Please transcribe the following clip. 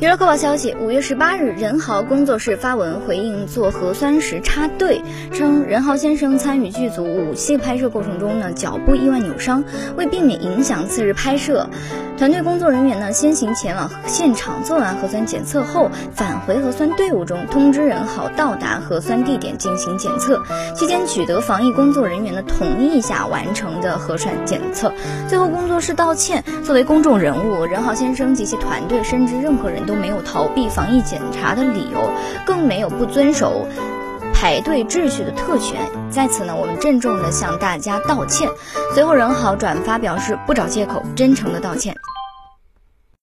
娱乐快报消息：五月十八日，任豪工作室发文回应做核酸时插队，称任豪先生参与剧组武戏拍摄过程中呢，脚部意外扭伤，为避免影响次日拍摄，团队工作人员呢先行前往现场做完核酸检测后，返回核酸队伍中通知任豪到达核酸地点进行检测，期间取得防疫工作人员的同意下完成的核酸检测。最后，工作室道歉，作为公众人物，任豪先生及其团队深知任何人。都没有逃避防疫检查的理由，更没有不遵守排队秩序的特权。在此呢，我们郑重的向大家道歉。随后，任豪转发表示不找借口，真诚的道歉。